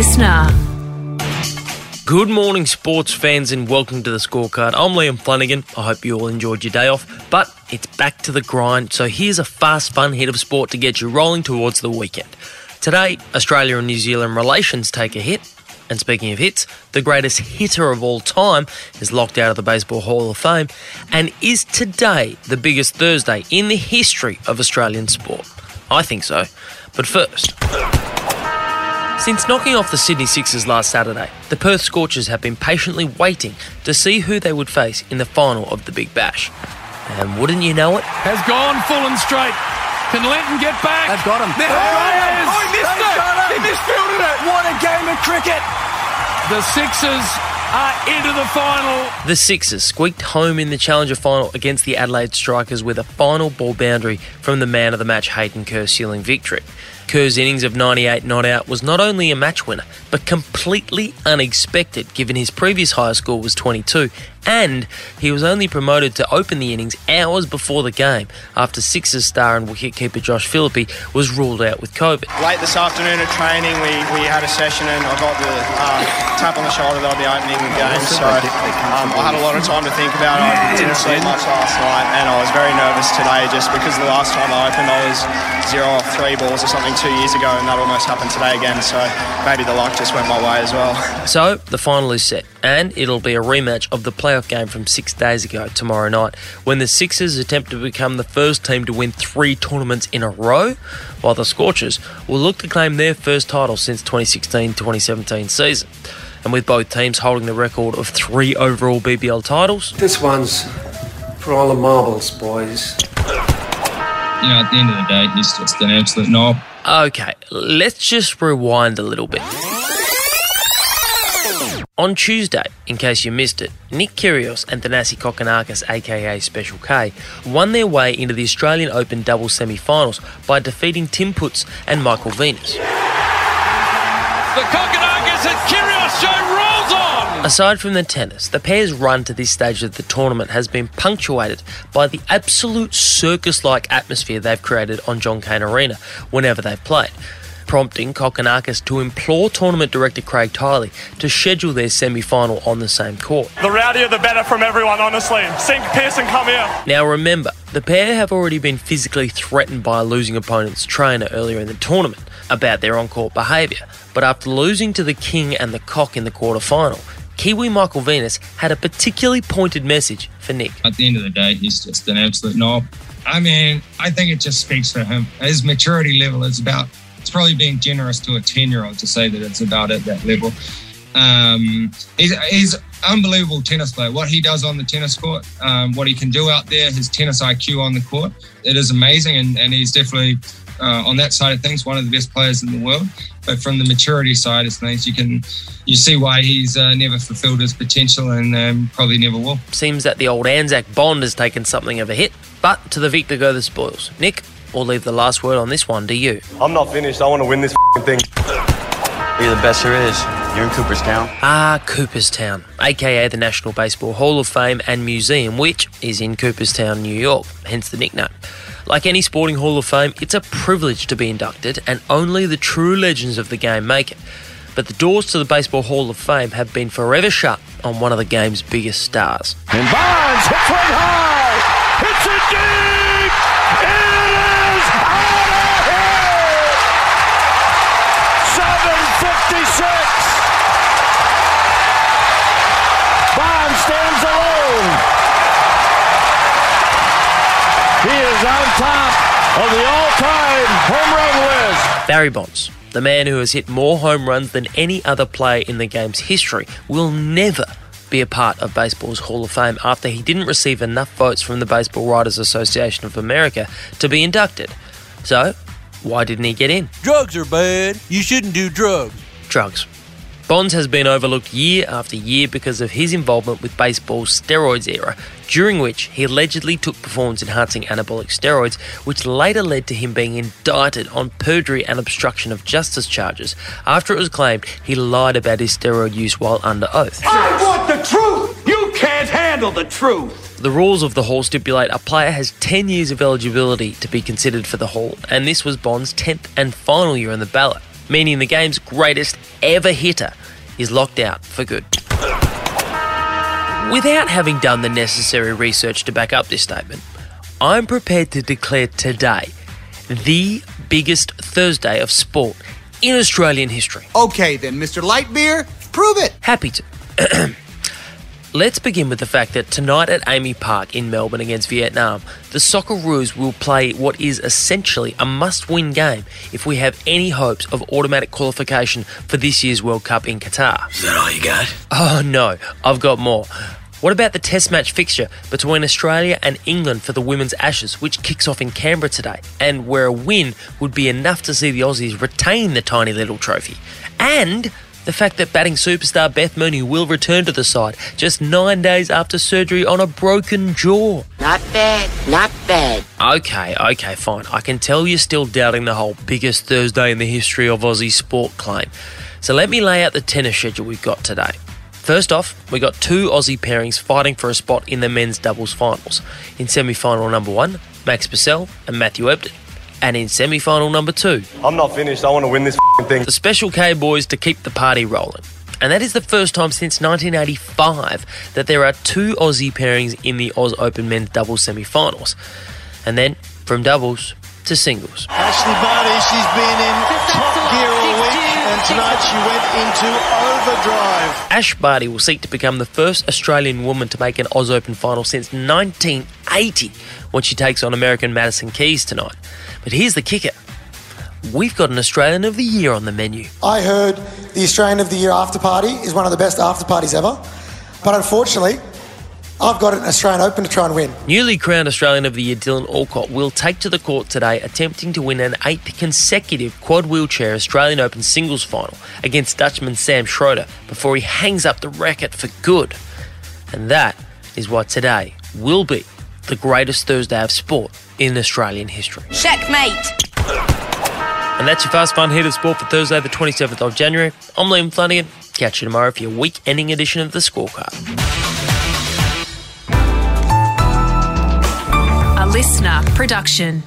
listener. Good morning, sports fans, and welcome to the scorecard. I'm Liam Flanagan. I hope you all enjoyed your day off, but it's back to the grind. So here's a fast, fun hit of sport to get you rolling towards the weekend. Today, Australia and New Zealand relations take a hit. And speaking of hits, the greatest hitter of all time is locked out of the Baseball Hall of Fame and is today the biggest Thursday in the history of Australian sport. I think so. But first, since knocking off the Sydney Sixers last Saturday, the Perth Scorchers have been patiently waiting to see who they would face in the final of the Big Bash. And wouldn't you know it? Has gone full and straight. Can Lenton get back? They've got him. There They've got oh, him. is. Oh, he missed They've it. got him. He misfielded it. What a game of cricket. The Sixers are into the final. The Sixers squeaked home in the Challenger final against the Adelaide Strikers with a final ball boundary from the man of the match, Hayden Kerr, sealing victory. Kerr's innings of 98 not out was not only a match winner, but completely unexpected given his previous highest score was 22, and he was only promoted to open the innings hours before the game after Sixers star and wicketkeeper Josh Phillippe was ruled out with COVID. Late this afternoon at training, we, we had a session and I got the uh, tap on the shoulder that I'll be opening the game. So um, I had a lot of time to think about it. I didn't sleep much last night and I was very nervous today just because the last time I opened I was zero off three balls or something two years ago and that almost happened today again. So maybe the luck just went my way as well. So the final is set, and it'll be a rematch of the playoff game from six days ago tomorrow night, when the Sixers attempt to become the first team to win three tournaments in a row, while the Scorchers will look to claim their first title since 2016-2017 season. And with both teams holding the record of three overall BBL titles, This one's for all the marbles, boys. You know, at the end of the day, he's just an absolute knob. Okay, let's just rewind a little bit. On Tuesday, in case you missed it, Nick Kyrgios and Thanasi Kokkinakis, aka Special K, won their way into the Australian Open doubles semi-finals by defeating Tim Putz and Michael Venus. The Kokkinakis and Kyrgios show rolls on. Aside from the tennis, the pair's run to this stage of the tournament has been punctuated by the absolute circus-like atmosphere they've created on John Cain Arena whenever they've played, prompting Kokkinakis to implore tournament director Craig Tiley to schedule their semi-final on the same court. The rowdier the better from everyone, honestly. Sink Pearson, come here. Now remember, the pair have already been physically threatened by a losing opponent's trainer earlier in the tournament about their on-court behaviour, but after losing to the King and the Cock in the quarter-final, Kiwi Michael Venus had a particularly pointed message for Nick. At the end of the day, he's just an absolute knob. I mean, I think it just speaks for him. His maturity level is about, it's probably being generous to a 10 year old to say that it's about at that level. Um, he's, he's unbelievable tennis player. What he does on the tennis court, um, what he can do out there, his tennis IQ on the court, it is amazing. And, and he's definitely, uh, on that side of things, one of the best players in the world. But from the maturity side of things, you can you see why he's uh, never fulfilled his potential and um, probably never will. Seems that the old Anzac Bond has taken something of a hit, but to the victor go the spoils. Nick, we'll leave the last word on this one to you. I'm not finished. I want to win this f***ing thing. You're the best there is. You're in Cooperstown. Ah, Cooperstown, aka the National Baseball Hall of Fame and Museum, which is in Cooperstown, New York, hence the nickname. Like any sporting Hall of Fame, it's a privilege to be inducted, and only the true legends of the game make it. But the doors to the Baseball Hall of Fame have been forever shut on one of the game's biggest stars. And Bonds hits one high. Hits it deep. It is out of here. 756. Is on top of the all-time home run list. Barry Bonds, the man who has hit more home runs than any other player in the game's history, will never be a part of baseball's Hall of Fame after he didn't receive enough votes from the Baseball Writers Association of America to be inducted. So, why didn't he get in? Drugs are bad. You shouldn't do drugs. Drugs. Bonds has been overlooked year after year because of his involvement with baseball's steroids era, during which he allegedly took performance enhancing anabolic steroids, which later led to him being indicted on perjury and obstruction of justice charges after it was claimed he lied about his steroid use while under oath. I want the truth. You can't handle the truth. The rules of the Hall stipulate a player has 10 years of eligibility to be considered for the Hall, and this was Bond's 10th and final year in the ballot. Meaning the game's greatest ever hitter is locked out for good. Without having done the necessary research to back up this statement, I'm prepared to declare today the biggest Thursday of sport in Australian history. Okay, then, Mr. Lightbeer, prove it. Happy to. Let's begin with the fact that tonight at AAMI Park in Melbourne against Vietnam, the Socceroos will play what is essentially a must win game if we have any hopes of automatic qualification for this year's World Cup in Qatar. Is that all you got? Oh no, I've got more. What about the test match fixture between Australia and England for the Women's Ashes, which kicks off in Canberra today, and where a win would be enough to see the Aussies retain the tiny little trophy? And the fact that batting superstar Beth Mooney will return to the side just nine days after surgery on a broken jaw. Not bad, not bad. Okay, okay, fine. I can tell you're still doubting the whole biggest Thursday in the history of Aussie sport claim. So let me lay out the tennis schedule we've got today. First off, we got two Aussie pairings fighting for a spot in the men's doubles finals. In semi final number one, Max Purcell and Matthew Ebden. And in semi final number two, I'm not finished. I want to win this thing. the Special K boys to keep the party rolling. And that is the first time since 1985 that there are two Aussie pairings in the Oz Open men's doubles semi finals. And then from doubles to singles. Ashley Barty, she's been in top gear all week, and tonight she went into overdrive. Ash Barty will seek to become the first Australian woman to make an Oz Open final since 1980 when she takes on American Madison Keys tonight. But here's the kicker we've got an Australian of the Year on the menu. I heard the Australian of the Year after party is one of the best after parties ever, but unfortunately, I've got an Australian Open to try and win. Newly crowned Australian of the Year Dylan Alcott will take to the court today attempting to win an eighth consecutive quad wheelchair Australian Open singles final against Dutchman Sam Schroeder before he hangs up the racket for good. And that is why today will be the greatest Thursday of sport in Australian history. Checkmate. And that's your fast fun hit of sport for Thursday, the 27th of January. I'm Liam Flanagan. Catch you tomorrow for your week ending edition of the scorecard. A listener production.